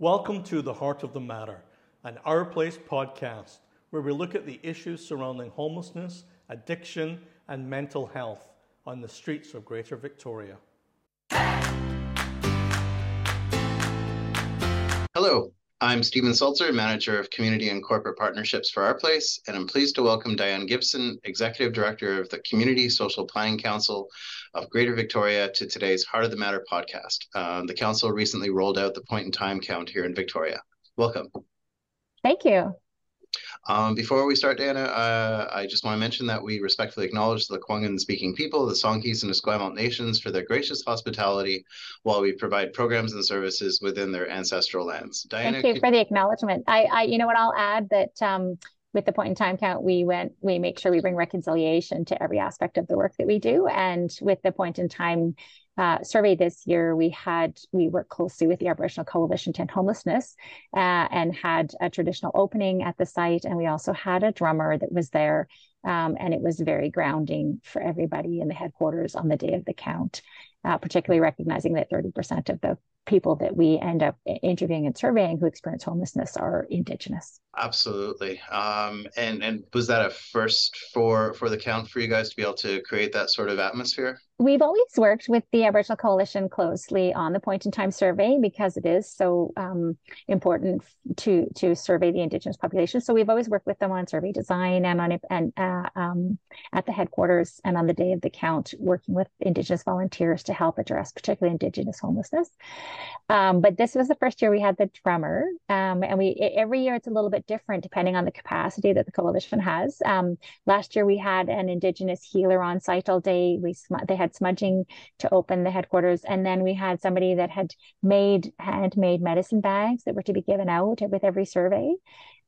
Welcome to the Heart of the Matter, an Our Place podcast, where we look at the issues surrounding homelessness, addiction, and mental health on the streets of Greater Victoria. Hello, I'm Steven Seltzer, Manager of Community and Corporate Partnerships for Our Place, and I'm pleased to welcome Diana Gibson, Executive Director of the Community Social Planning Council of Greater Victoria, to today's Heart of the Matter podcast. Um, the Council recently rolled out the point in time count here in Victoria. Welcome. Thank you. Um, before we start, Diana, uh, I just want to mention that we respectfully acknowledge the Lekwungen speaking people, the Songhees and Esquimalt nations for their gracious hospitality while we provide programs and services within their ancestral lands. Diana, Thank you for the acknowledgement. I, I, you know what, I'll add that um, with the point in time count, we went, we make sure we bring reconciliation to every aspect of the work that we do. And with the point in time uh, survey this year, we had we worked closely with the Aboriginal Coalition to End Homelessness uh, and had a traditional opening at the site, and we also had a drummer that was there, um, and it was very grounding for everybody in the headquarters on the day of the count, uh, particularly recognizing that 30% of the people that we end up interviewing and surveying who experience homelessness are Indigenous. Absolutely. Um, and and was that a first for for the count for you guys to be able to create that sort of atmosphere? We've always worked with the Aboriginal Coalition closely on the point in time survey because it is so um, important to to survey the Indigenous population. So we've always worked with them on survey design and on it and uh, um, at the headquarters and on the day of the count, working with Indigenous volunteers to help address particularly Indigenous homelessness. Um, but this was the first year we had the drummer, um, and we every year it's a little bit different depending on the capacity that the coalition has. Um, last year we had an Indigenous healer on site all day. We they had smudging to open the headquarters, and then we had somebody that had made handmade medicine bags that were to be given out with every survey.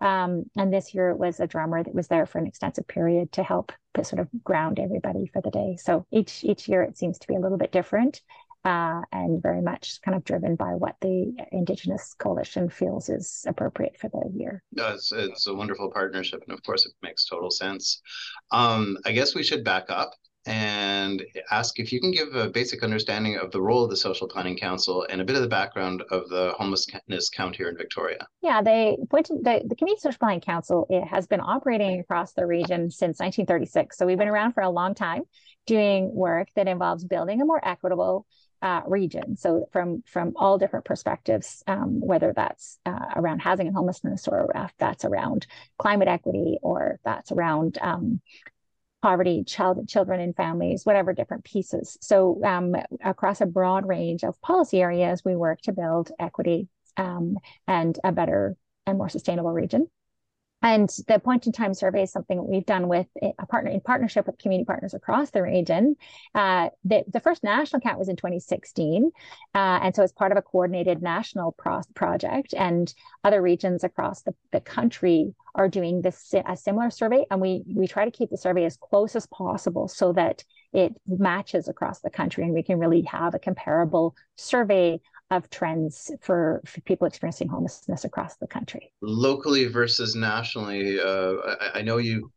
Um, and this year it was a drummer that was there for an extensive period to help sort of ground everybody for the day. So each each year it seems to be a little bit different uh, and very much kind of driven by what the Indigenous Coalition feels is appropriate for the year. No, it's, it's a wonderful partnership, and of course, it makes total sense. Um, I guess we should back up and ask if you can give a basic understanding of the role of the Social Planning Council and a bit of the background of the homelessness count here in Victoria. Yeah, they the, the Community Social Planning Council it has been operating across the region since 1936. So we've been around for a long time doing work that involves building a more equitable uh, region. So from from all different perspectives, um, whether that's uh, around housing and homelessness, or if that's around climate equity, or that's around um, poverty, child, children and families, whatever different pieces. So um, across a broad range of policy areas, we work to build equity um, and a better and more sustainable region. And the point in time survey is something we've done with a partner in partnership with community partners across the region. Uh, the, the first national count was in 2016. Uh, and so it's part of a coordinated national pro- project and other regions across the, the country are doing this a similar survey. And we, we try to keep the survey as close as possible so that it matches across the country and we can really have a comparable survey of trends for, for people experiencing homelessness across the country. Locally versus nationally, uh, I, I know you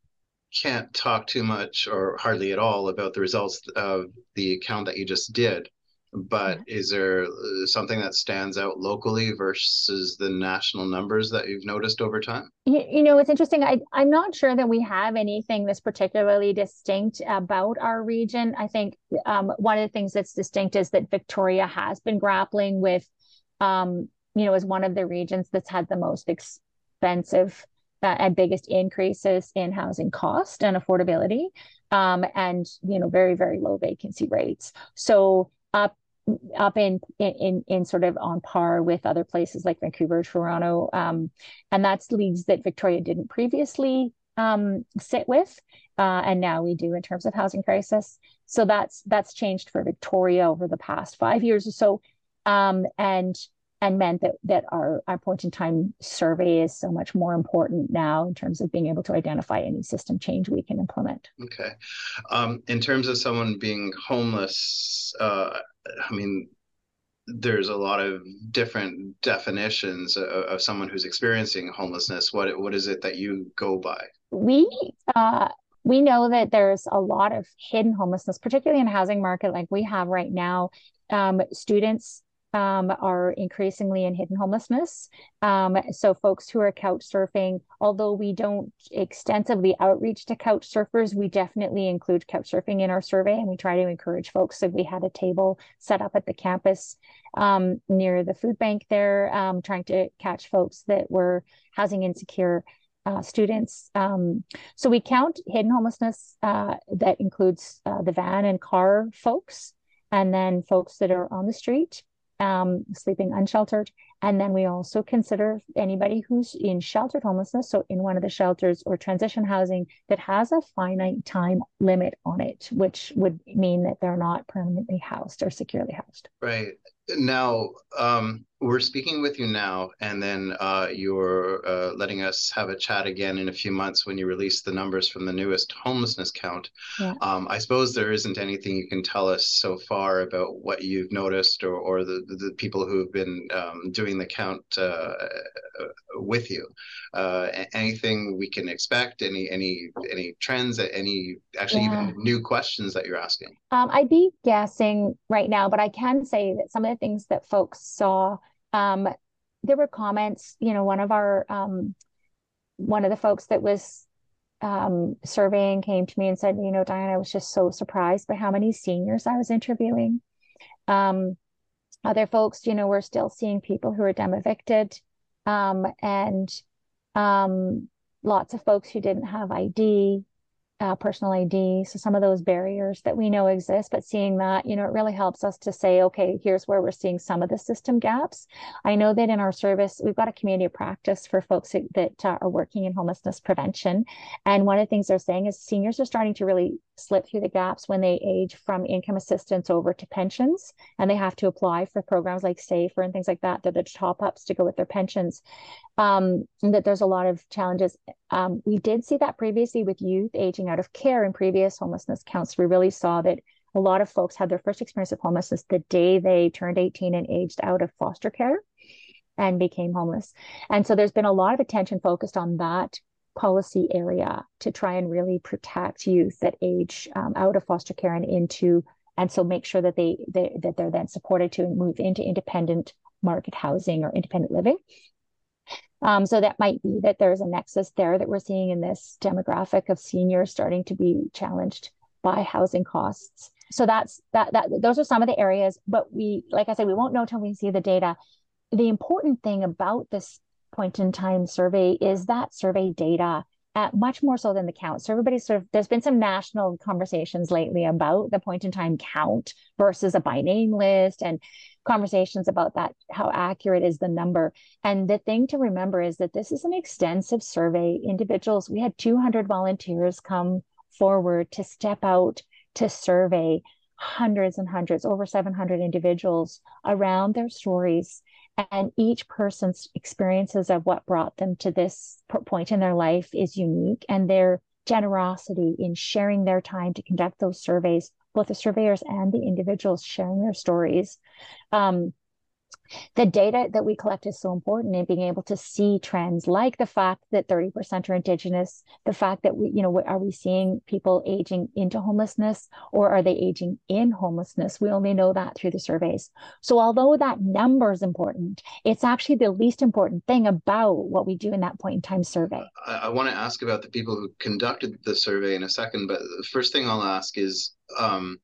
can't talk too much or hardly at all about the results of the account that you just did but mm-hmm. is there uh, something that stands out locally versus the national numbers that you've noticed over time? You, you know it's interesting I, i'm not sure that we have anything that's particularly distinct about our region. I think um, one of the things that's distinct is that victoria has been grappling with um, you know as one of the regions that's had the most expensive uh, and biggest increases in housing cost and affordability um, and you know very very low vacancy rates. So up up in, in in sort of on par with other places like Vancouver, Toronto, um, and that's leagues that Victoria didn't previously um, sit with, uh, and now we do in terms of housing crisis. So that's that's changed for Victoria over the past five years or so, um, and and meant that that our our point in time survey is so much more important now in terms of being able to identify any system change we can implement. Okay, um, in terms of someone being homeless, uh, I mean, there's a lot of different definitions of, of, someone who's experiencing homelessness. What what is it that you go by? We uh, we know that there's a lot of hidden homelessness, particularly in housing market like we have right now. Um, students um, are increasingly in hidden homelessness. Um, so folks who are couch surfing, although we don't extensively outreach to couch surfers, we definitely include couch surfing in our survey and we try to encourage folks. So we had a table set up at the campus um, near the food bank there, um, trying to catch folks that were housing insecure. Uh, students. Um, so we count hidden homelessness uh, that includes uh, the van and car folks, and then folks that are on the street um, sleeping unsheltered. And then we also consider anybody who's in sheltered homelessness, so in one of the shelters or transition housing that has a finite time limit on it, which would mean that they're not permanently housed or securely housed. Right. Now, um, we're speaking with you now, and then uh, you're uh, letting us have a chat again in a few months when you release the numbers from the newest homelessness count. Yeah. Um, I suppose there isn't anything you can tell us so far about what you've noticed or, or the, the people who've been um, doing the count uh, with you. Uh, anything we can expect? Any any any trends? Any actually yeah. even new questions that you're asking? Um, I'd be guessing right now, but I can say that some of the things that folks saw um, there were comments, you know, one of our, um, one of the folks that was um, surveying came to me and said, you know, Diana, I was just so surprised by how many seniors I was interviewing. Um, other folks, you know, we're still seeing people who are dem evicted um, and um, lots of folks who didn't have ID uh, personal ID. So some of those barriers that we know exist, but seeing that, you know, it really helps us to say, okay, here's where we're seeing some of the system gaps. I know that in our service, we've got a community of practice for folks that uh, are working in homelessness prevention. And one of the things they're saying is seniors are starting to really slip through the gaps when they age from income assistance over to pensions and they have to apply for programs like SAFER and things like that that are the top ups to go with their pensions um, that there's a lot of challenges um, we did see that previously with youth aging out of care in previous homelessness counts we really saw that a lot of folks had their first experience of homelessness the day they turned 18 and aged out of foster care and became homeless. And so there's been a lot of attention focused on that policy area to try and really protect youth that age um, out of foster care and into and so make sure that they, they that they're then supported to move into independent market housing or independent living um, so that might be that there's a nexus there that we're seeing in this demographic of seniors starting to be challenged by housing costs. So that's that that those are some of the areas but we like i said we won't know until we see the data. The important thing about this point in time survey is that survey data at much more so than the count. So everybody's sort of there's been some national conversations lately about the point in time count versus a by name list and conversations about that how accurate is the number. And the thing to remember is that this is an extensive survey. Individuals, we had 200 volunteers come forward to step out to survey hundreds and hundreds, over 700 individuals around their stories and each person's experiences of what brought them to this point in their life is unique and their generosity in sharing their time to conduct those surveys both the surveyors and the individuals sharing their stories um, the data that we collect is so important in being able to see trends like the fact that 30% are indigenous the fact that we you know are we seeing people aging into homelessness or are they aging in homelessness? We only know that through the surveys. So although that number is important it's actually the least important thing about what we do in that point in time survey. I, I want to ask about the people who conducted the survey in a second but the first thing i'll ask is um,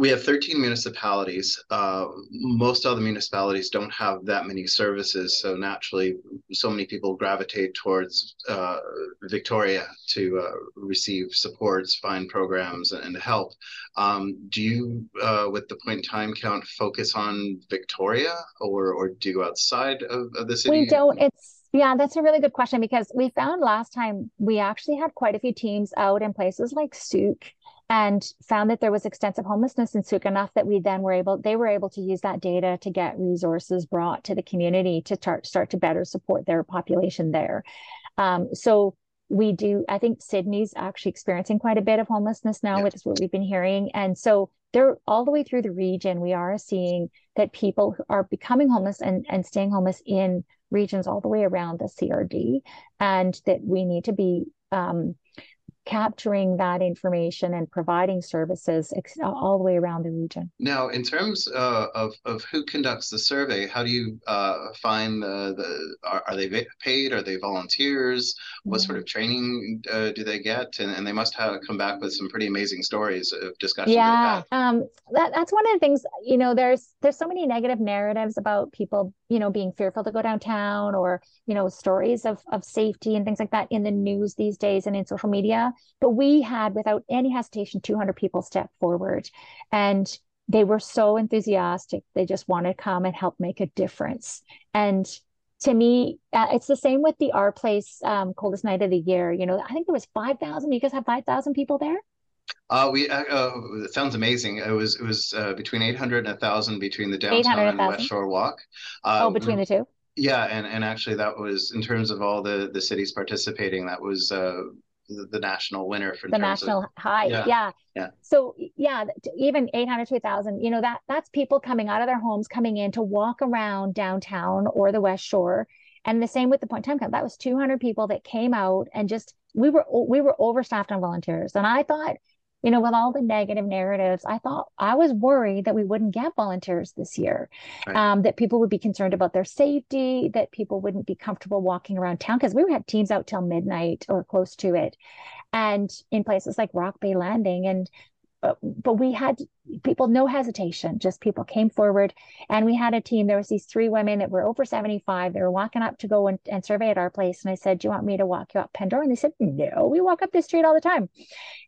we have 13 municipalities. Uh, most other municipalities don't have that many services, so naturally, so many people gravitate towards uh, Victoria to uh, receive supports, find programs, and help. Um, do you, uh, with the point in time count, focus on Victoria, or or do you go outside of, of the city? We don't. It's yeah, that's a really good question because we found last time we actually had quite a few teams out in places like Sooke and found that there was extensive homelessness in Sooke enough that we then were able they were able to use that data to get resources brought to the community to start start to better support their population there. Um, so we do i think Sidney's actually experiencing quite a bit of homelessness now which is what we've been hearing and so they're all the way through the region we are seeing that people are becoming homeless and, and staying homeless in regions all the way around the crd and that we need to be um, capturing that information and providing services all the way around the region. Now, in terms uh, of, of who conducts the survey, how do you uh, find the, the are, are, they paid? Are they volunteers? What sort mm-hmm. of training uh, do they get? And, and they must have come back with some pretty amazing stories of discussions. Yeah, um, that, that's one of the things, you know, there's there's so many negative narratives about people, you know, being fearful to go downtown or, you know, stories of, of safety and things like that in the news these days and in social media but we had, without any hesitation, 200 people step forward. And they were so enthusiastic. They just want to come and help make a difference. And to me, uh, it's the same with the Our Place um, coldest night of the year. You know, I think there was 5,000. You guys have 5,000 people there? Uh, we uh, uh, it sounds amazing. It was it was uh, between 800 and 1,000 between the downtown and West Shore Walk. Uh, oh, between the two. Yeah, and and actually that was in terms of all the the cities participating. That was uh, the, the national winner for the national of, high. Yeah, yeah. Yeah. So yeah, even 800 to 1000, you know, that that's people coming out of their homes, coming in to walk around downtown or the West Shore. And the same with the point time count. That was 200 people that came out and just we were we were overstaffed on volunteers. And I thought you know, with all the negative narratives, I thought I was worried that we wouldn't get volunteers this year, right. um, that people would be concerned about their safety, that people wouldn't be comfortable walking around town because we had teams out till midnight or close to it. And in places like Rock Bay Landing and but, but we had people no hesitation just people came forward. And we had a team there was these three women that were over 75 they were walking up to go and, and survey at our place. And i said do you want me to walk you up Pandora and they said no we walk up this street all the time.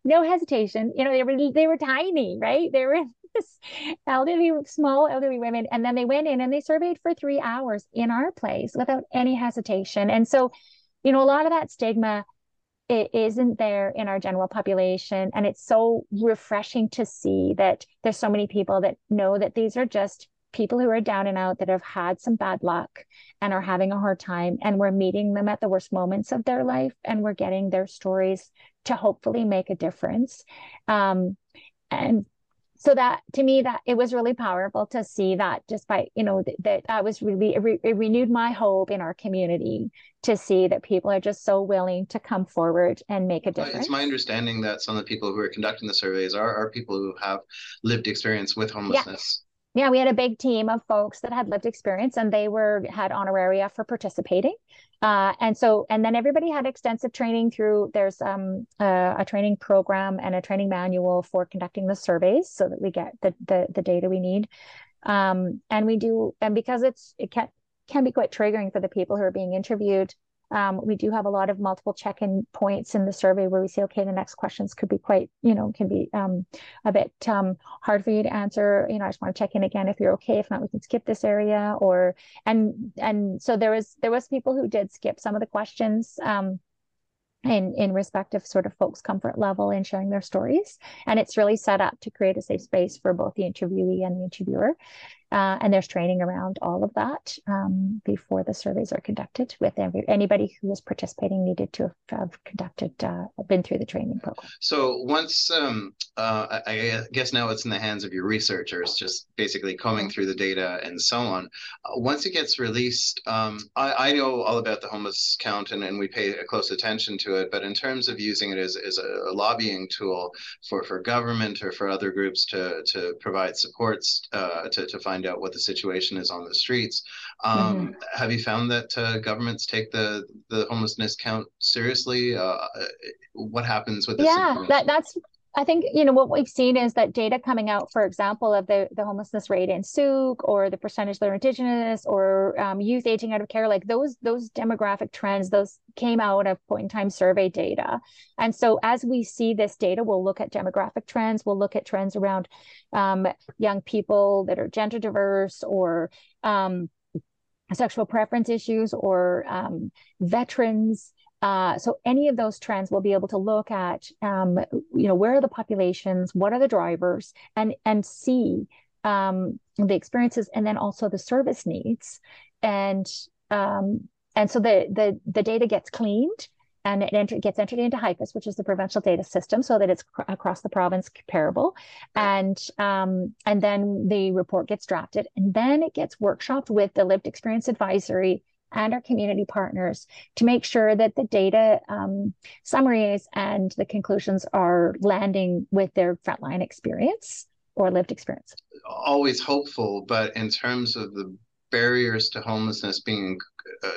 No hesitation you know they were they were tiny right? They were this elderly small elderly women. And then they went in and they surveyed for three hours in our place without any hesitation. And so you know a lot of that stigma it isn't there in our general population. And it's so refreshing to see that there's so many people that know that these are just people who are down and out that have had some bad luck and are having a hard time. And we're meeting them at the worst moments of their life and we're getting their stories to hopefully make a difference. Um, and so that to me that it was really powerful to see that just by you know that, that, that was really it, re, it renewed my hope in our community to see that people are just so willing to come forward and make a difference. It's my understanding that some of the people who are conducting the surveys are, are people who have lived experience with homelessness. Yeah we had a big team of folks that had lived experience and they were had honoraria for participating. Uh, and so and then everybody had extensive training through there's um, a training program and a training manual for conducting the surveys so that we get the the, the data we need. Um, and we do and because it's it can can be quite triggering for the people who are being interviewed um, we do have a lot of multiple check-in points in the survey where we say, okay, the next questions could be quite, you know, can be um, a bit um, hard for you to answer. You know, I just want to check in again if you're okay. If not, we can skip this area. Or and and so there was there was people who did skip some of the questions. Um, in in respect of sort of folks comfort level in sharing their stories and it's really set up to create a safe space for both the interviewee and the interviewer uh, and there's training around all of that um, before the surveys are conducted with every, anybody who is participating needed to have, have conducted, uh, been through the training program. So once, um, uh, I guess now it's in the hands of your researchers, just basically combing through the data and so on. Uh, once it gets released, um, I, I, know all about the homeless count and, and we pay close attention to it, but in terms of using it as, as a, a lobbying tool for, for government or for other groups to, to provide supports uh, to, to find find out what the situation is on the streets. Um, mm-hmm. Have you found that uh, governments take the the homelessness count seriously? Uh, what happens with this? Yeah, that, that's I think you know what we've seen is that data coming out, for example, of the the homelessness rate in Sooke or the percentage that are indigenous or um, youth aging out of care, like those those demographic trends, those came out of point in time survey data. And so as we see this data, we'll look at demographic trends, we'll look at trends around um, young people that are gender diverse or um, sexual preference issues or um, veterans uh, so any of those trends we'll be able to look at, um, you know, where are the populations, what are the drivers, and and see um, the experiences, and then also the service needs, and um, and so the the the data gets cleaned and it enter, gets entered into HIFIS, which is the provincial data system, so that it's cr- across the province comparable. And um, and then the report gets drafted, and then it gets workshopped with the lived experience advisory and our community partners to make sure that the data um, summaries and the conclusions are landing with their frontline experience or lived experience. Always hopeful, but in terms of the barriers to homelessness being uh,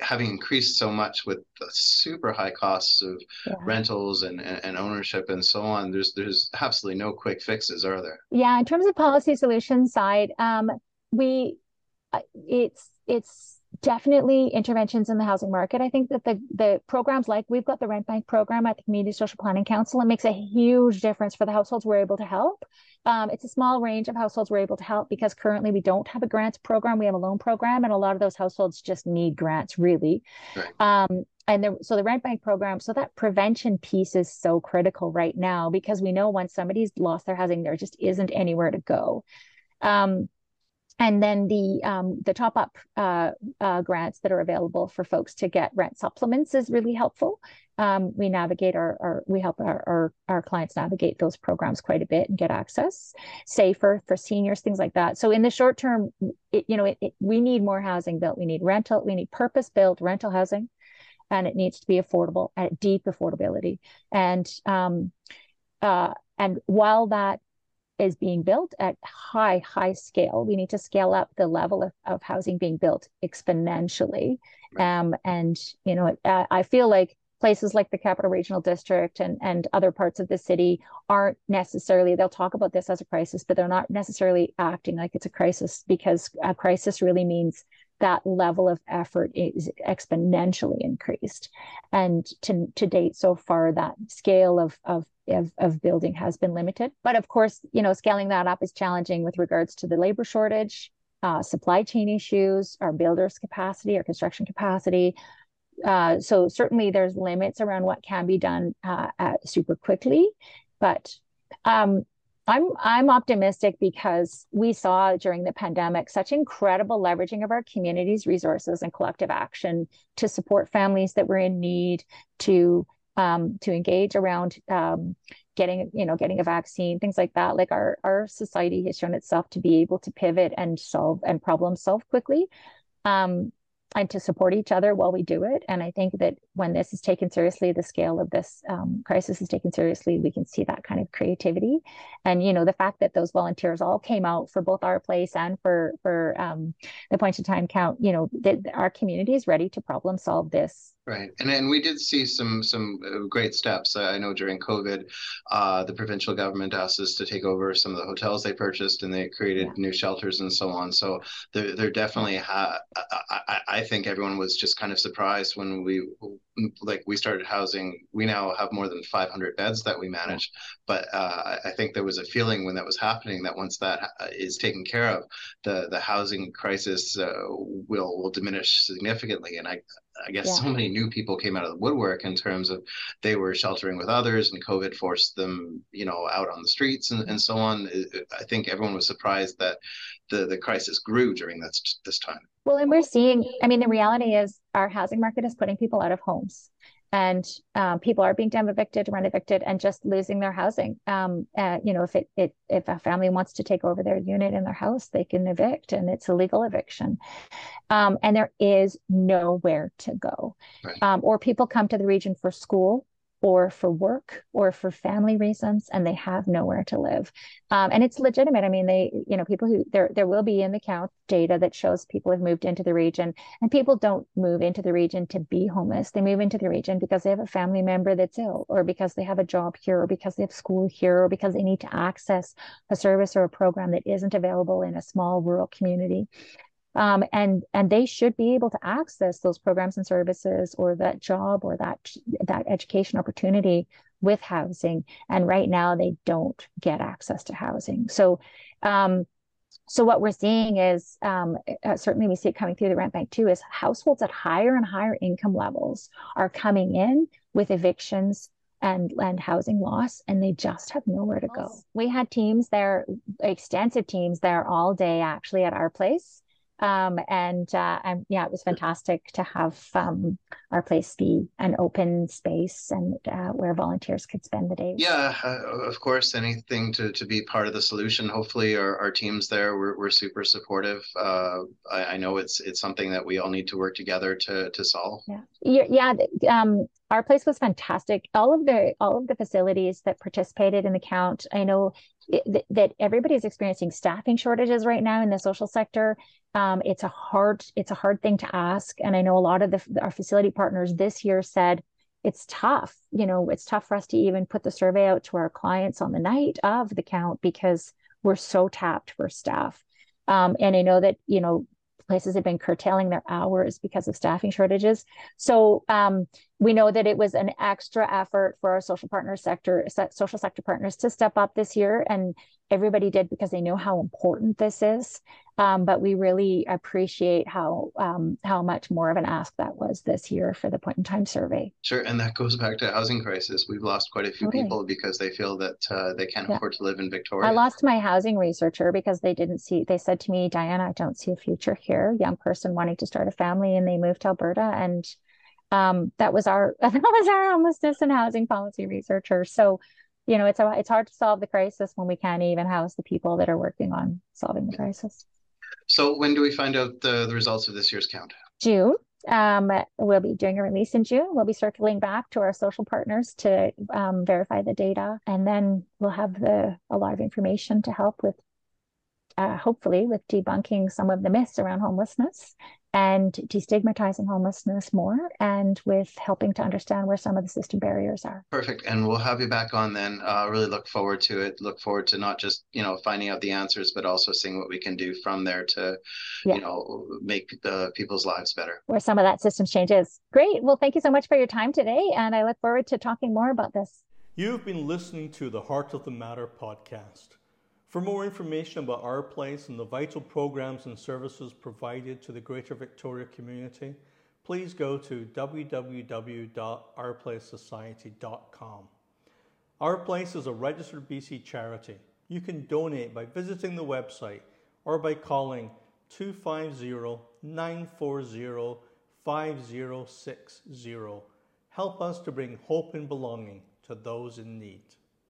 having increased so much with the super high costs of yeah. rentals and, and ownership and so on there's there's absolutely no quick fixes are there yeah in terms of policy solution side um we uh, it's it's definitely interventions in the housing market. I think that the the programs like we've got the rent bank program at the Community Social Planning Council. It makes a huge difference for the households we're able to help. Um, it's a small range of households we're able to help because currently we don't have a grants program. We have a loan program, and a lot of those households just need grants, really. Right. Um, and the, so the rent bank program, so that prevention piece is so critical right now because we know once somebody's lost their housing, there just isn't anywhere to go. Um, and then the um, the top up uh, uh, grants that are available for folks to get rent supplements is really helpful. Um, we navigate our, our we help our, our, our clients navigate those programs quite a bit and get access SAFER for seniors things like that. So in the short term, it, you know, it, it, we need more housing built. We need rental. We need purpose built rental housing, and it needs to be affordable at deep affordability. And um, uh, and while that is being built at high, high scale. We need to scale up the level of, of housing being built exponentially. Right. Um, and, you know, I, I feel like places like the Capital Regional District and, and other parts of the city aren't necessarily, they'll talk about this as a crisis, but they're not necessarily acting like it's a crisis because a crisis really means that level of effort is exponentially increased. And to, to date, so far, that scale of, of, of, of building has been limited. But of course, you know, scaling that up is challenging with regards to the labor shortage, uh, supply chain issues, our builders' capacity, our construction capacity. Uh, so certainly there's limits around what can be done uh, super quickly. But um, I'm I'm optimistic because we saw during the pandemic such incredible leveraging of our community's resources and collective action to support families that were in need, to um, to engage around um, getting you know getting a vaccine, things like that. Like our our society has shown itself to be able to pivot and solve and problem solve quickly. Um, and to support each other while we do it. And I think that when this is taken seriously, the scale of this um, crisis is taken seriously, we can see that kind of creativity. And you know, the fact that those volunteers all came out for both our place and for for um, the point of time count, you know, that our community is ready to problem solve this Right, and and we did see some some uh, great steps. I know during COVID, uh, the provincial government asked us to take over some of the hotels they purchased, and they created yeah. new shelters and so on. So they're, they're definitely. Ha- I, I think everyone was just kind of surprised when we like we started housing we now have more than 500 beds that we manage but uh, i think there was a feeling when that was happening that once that uh, taken care of the the housing crisis uh, will will diminish significantly and i I guess yeah. so many new people came out of the woodwork in terms of they were sheltering with others and COVID forced them, you know, out on the streets and, and so on. I think everyone was surprised that the, the crisis grew during this, this time. Well, and we're seeing, I mean, the reality is our housing market is putting people out of homes and um, people are being damn evicted, rent evicted, and just losing their housing. Um, uh, you know, if it, it if a family wants to take over their unit in their house, they can evict, and it's a legal eviction. Um, and there is nowhere to go. Right. Um, or people come to the region for school or for work or for family reasons and they have nowhere to live. Um, and it's legitimate. I mean they you know people who there there will be in the count data that shows people have moved into the region and people don't move into the region to be homeless. They move into the region because they have a family member that's ill or because they have a job here or because they have school here or because they need to access a service or a program that isn't available in a small rural community um, and and they should be able to access those programs and services or that job or that that education opportunity with housing. And right now they don't get access to housing. So um, so what we're seeing is um, certainly we see it coming through the rent bank too is households at higher and higher income levels are coming in with evictions and land housing loss and they just have nowhere to go. We had teams there extensive teams there all day actually at our place Um, and uh, and yeah, it was fantastic to have um, our place be an open space and uh, where volunteers could spend the day. Yeah, uh, of course, anything to, to be part of the solution. Hopefully, our, our teams there we're, we're super supportive. Uh, I, I, know it's it's something that we all need to work together to to solve. Yeah, yeah. Um, our place was fantastic. All of the all of the facilities that participated in the count. I know that everybody's experiencing staffing shortages right now in the social sector. Um, it's a hard it's a hard thing to ask, and I know a lot of the our facility partners this year said it's tough. You know, it's tough for us to even put the survey out to our clients on the night of the count because we're so tapped for staff. Um, and I know that you know places have been curtailing their hours because of staffing shortages. So um, we know that it was an extra effort for our social partner sector, social sector partners to step up this year, and everybody did because they know how important this is. Um, but we really appreciate how um, how much more of an ask that was this year for the point in time survey. Sure, and that goes back to housing crisis. We've lost quite a few okay. people because they feel that uh, they can't yeah. afford to live in Victoria. I lost my housing researcher because they didn't see. They said to me, Diana, I don't see a future here. Young person wanting to start a family, and they moved to Alberta, and um, that was our that was our homelessness and housing policy researcher. So you know, it's a, it's hard to solve the crisis when we can't even house the people that are working on solving the crisis. So when do we find out the, the results of this year's count? June. Um, we'll be doing a release in June. We'll be circling back to our social partners to um, verify the data, and then we'll have the a lot of information to help with, uh, hopefully, with debunking some of the myths around homelessness and destigmatizing homelessness more and with helping to understand where some of the system barriers are. Perfect. And we'll have you back on then. Uh, really look forward to it. Look forward to not just, you know, finding out the answers, but also seeing what we can do from there to, yeah. you know, make the people's lives better. Where some of that systems changes. Great. Well, thank you so much for your time today. And I look forward to talking more about this. You've been listening to the Heart of the Matter podcast. For more information about our place and the vital programs and services provided to the Greater Victoria community, please go to www.ourplacesociety.com. Our Place is a registered BC charity. You can donate by visiting the website or by calling 250 940 5060. Help us to bring hope and belonging to those in need.